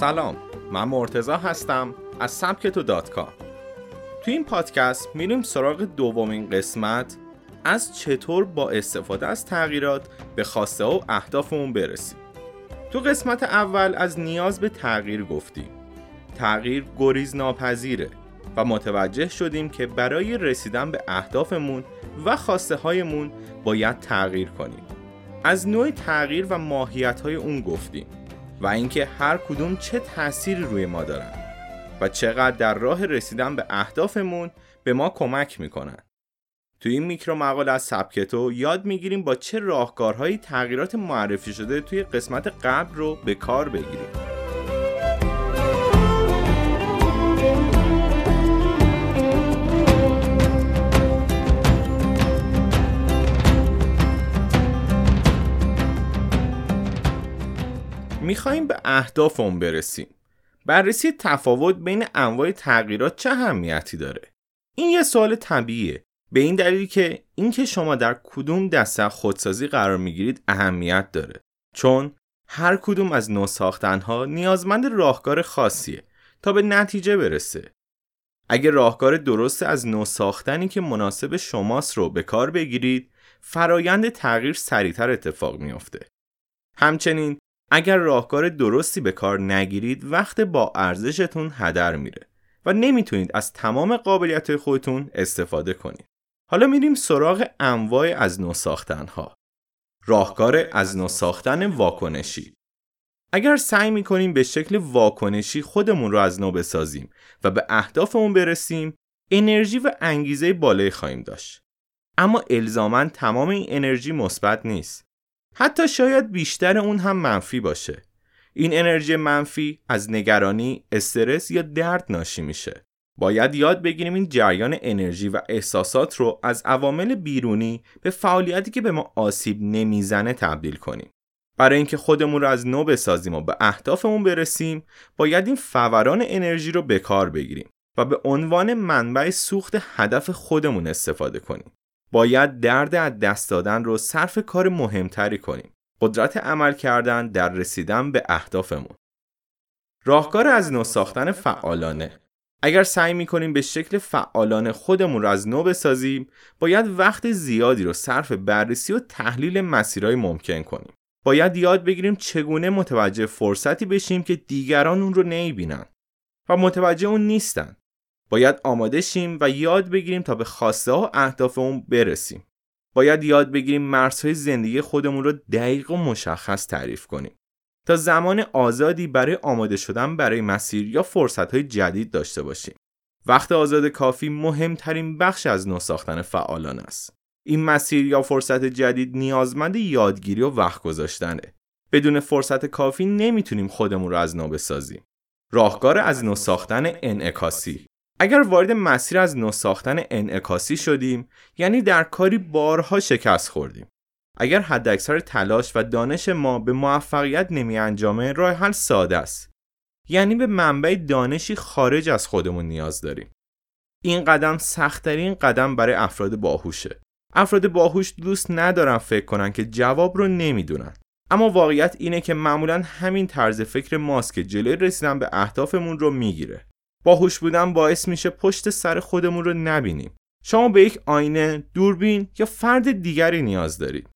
سلام من مرتزا هستم از سبکتو دات کام. تو این پادکست میریم سراغ دومین قسمت از چطور با استفاده از تغییرات به خواسته و اهدافمون برسیم. تو قسمت اول از نیاز به تغییر گفتیم. تغییر گریز ناپذیره و متوجه شدیم که برای رسیدن به اهدافمون و خواسته هایمون باید تغییر کنیم. از نوع تغییر و ماهیت های اون گفتیم. و اینکه هر کدوم چه تأثیری روی ما دارن و چقدر در راه رسیدن به اهدافمون به ما کمک می‌کنن. تو این میکرو مقاله از سبکتو یاد می‌گیریم با چه راهکارهایی تغییرات معرفی شده توی قسمت قبل رو به کار بگیریم. می‌خوایم به اهدافمون برسیم. بررسی تفاوت بین انواع تغییرات چه اهمیتی داره؟ این یه سوال طبیعیه. به این دلیل که اینکه شما در کدوم دسته خودسازی قرار می‌گیرید اهمیت داره. چون هر کدوم از نو ساختنها نیازمند راهکار خاصیه تا به نتیجه برسه. اگر راهکار درست از نو ساختنی که مناسب شماست رو به کار بگیرید فرایند تغییر سریعتر اتفاق میافته. همچنین اگر راهکار درستی به کار نگیرید وقت با ارزشتون هدر میره و نمی‌تونید از تمام قابلیت خودتون استفاده کنید. حالا میریم سراغ انواع از نو ساختن ها. راهکار از نو ساختن واکنشی اگر سعی می‌کنیم به شکل واکنشی خودمون رو از نو بسازیم و به اهدافمون برسیم انرژی و انگیزه بالایی خواهیم داشت اما الزاما تمام این انرژی مثبت نیست حتی شاید بیشتر اون هم منفی باشه این انرژی منفی از نگرانی، استرس یا درد ناشی میشه. باید یاد بگیریم این جریان انرژی و احساسات رو از عوامل بیرونی به فعالیتی که به ما آسیب نمی‌زنه تبدیل کنیم. برای اینکه خودمون رو از نو بسازیم و به اهدافمون برسیم، باید این فوران انرژی رو به کار بگیریم و به عنوان منبع سوخت هدف خودمون استفاده کنیم. باید درد از دست دادن رو صرف کار مهمتری کنیم. قدرت عمل کردن در رسیدن به اهدافمون. راهکار از نو ساختن فعالانه اگر سعی می‌کنیم به شکل فعالانه خودمون رو از نو بسازیم باید وقت زیادی رو صرف بررسی و تحلیل مسیرهای ممکن کنیم باید یاد بگیریم چگونه متوجه فرصتی بشیم که دیگران اون رو نمی‌بینن و متوجه اون نیستن باید آماده شیم و یاد بگیریم تا به خواسته و اهداف اون برسیم. باید یاد بگیریم مرزهای زندگی خودمون رو دقیق و مشخص تعریف کنیم تا زمان آزادی برای آماده شدن برای مسیر یا فرصتهای جدید داشته باشیم. وقت آزاد کافی مهمترین بخش از نو ساختن فعالان است. این مسیر یا فرصت جدید نیازمند یادگیری و وقت گذاشتنه. بدون فرصت کافی نمی‌تونیم خودمون رو از نو بسازیم. راهکار از نو ساختن انعکاسی اگر وارد مسیر از نو ساختن انعکاسی شدیم یعنی در کاری بارها شکست خوردیم. اگر حداکثر تلاش و دانش ما به موفقیت نمی انجامه راه حل ساده است. یعنی به منبع دانشی خارج از خودمون نیاز داریم. این قدم سختترین قدم برای افراد باهوشه. افراد باهوش دوست ندارن فکر کنن که جواب رو نمی‌دونن. اما واقعیت اینه که معمولا همین طرز فکر ماست که جلوی رسیدن به اهدافمون رو می‌گیره. باهوش بودن باعث میشه پشت سر خودمون رو نبینیم شما به یک آینه، دوربین یا فرد دیگری نیاز دارید.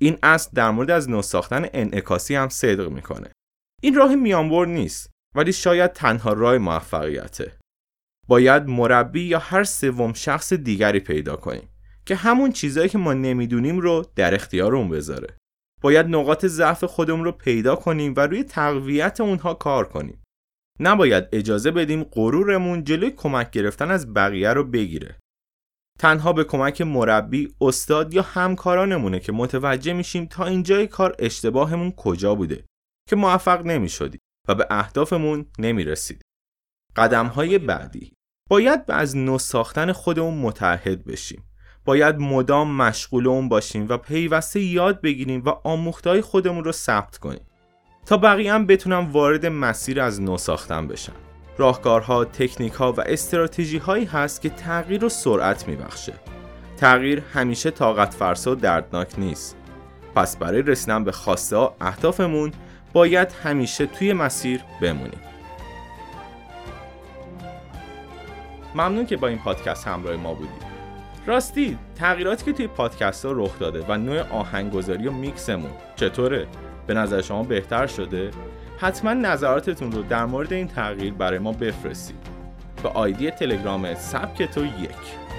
این اصل در مورد از نو ساختن انعکاسی هم صدق می‌کنه. این راه میانبر نیست ولی شاید تنها راه موفقیته. باید مربی یا هر سوم شخص دیگری پیدا کنیم که همون چیزایی که ما نمی‌دونیم رو در اختیارمون بذاره. باید نقاط ضعف خودمون رو پیدا کنیم و روی تقویت اونها کار کنیم. نباید اجازه بدیم غرورمون جلوی کمک گرفتن از بقیه رو بگیره. تنها به کمک مربی، استاد یا همکارانمونه که متوجه میشیم تا اینجای کار اشتباهمون کجا بوده که موفق نمی شدیم و به اهدافمون نمی رسید. قدم های بعدی باید به از نو ساختن خودمون متحد بشیم. باید مدام مشغول اون باشیم و پیوسته یاد بگیریم و آموختهای خودمون رو ثبت کنیم. تا بقیه هم بتونن وارد مسیر از نو ساختن بشن راهکارها، تکنیک ها و استراتژی هایی هست که تغییر و سرعت میبخشه. تغییر همیشه طاقت فرسا و دردناک نیست. پس برای رسیدن به خواسته ها اهدافمون باید همیشه توی مسیر بمونیم. ممنون که با این پادکست همراه ما بودید. راستی تغییراتی که توی پادکست ها رخ داده و نوع آهنگگذاری و میکسمون چطوره؟ به نظر شما بهتر شده؟ حتما نظراتتون رو در مورد این تغییر برای ما بفرستید. به آیدی تلگرام سبک تو یک.